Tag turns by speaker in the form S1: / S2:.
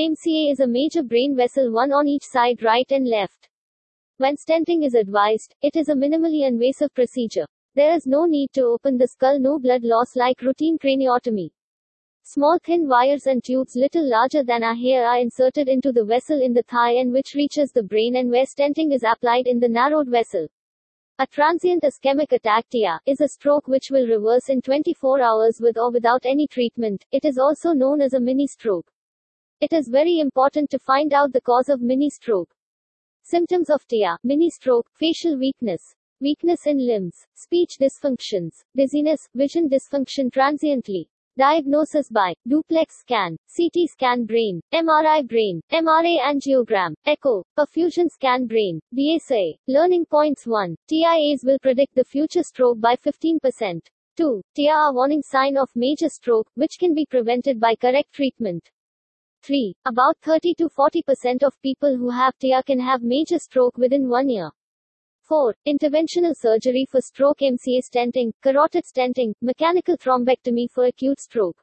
S1: MCA is a major brain vessel one on each side right and left. When stenting is advised, it is a minimally invasive procedure. There is no need to open the skull no blood loss like routine craniotomy. Small thin wires and tubes little larger than a hair are inserted into the vessel in the thigh and which reaches the brain and where stenting is applied in the narrowed vessel. A transient ischemic attack TIA, is a stroke which will reverse in 24 hours with or without any treatment. It is also known as a mini stroke. It is very important to find out the cause of mini stroke. Symptoms of TIA, mini stroke, facial weakness, weakness in limbs, speech dysfunctions, dizziness, vision dysfunction transiently. Diagnosis by duplex scan, CT scan brain, MRI brain, MRA angiogram, echo, perfusion scan brain, DSA. Learning points 1. TIAs will predict the future stroke by 15%. 2. TIA warning sign of major stroke, which can be prevented by correct treatment. 3. About 30 to 40% of people who have TIA can have major stroke within one year. 4. Interventional surgery for stroke MCA stenting, carotid stenting, mechanical thrombectomy for acute stroke.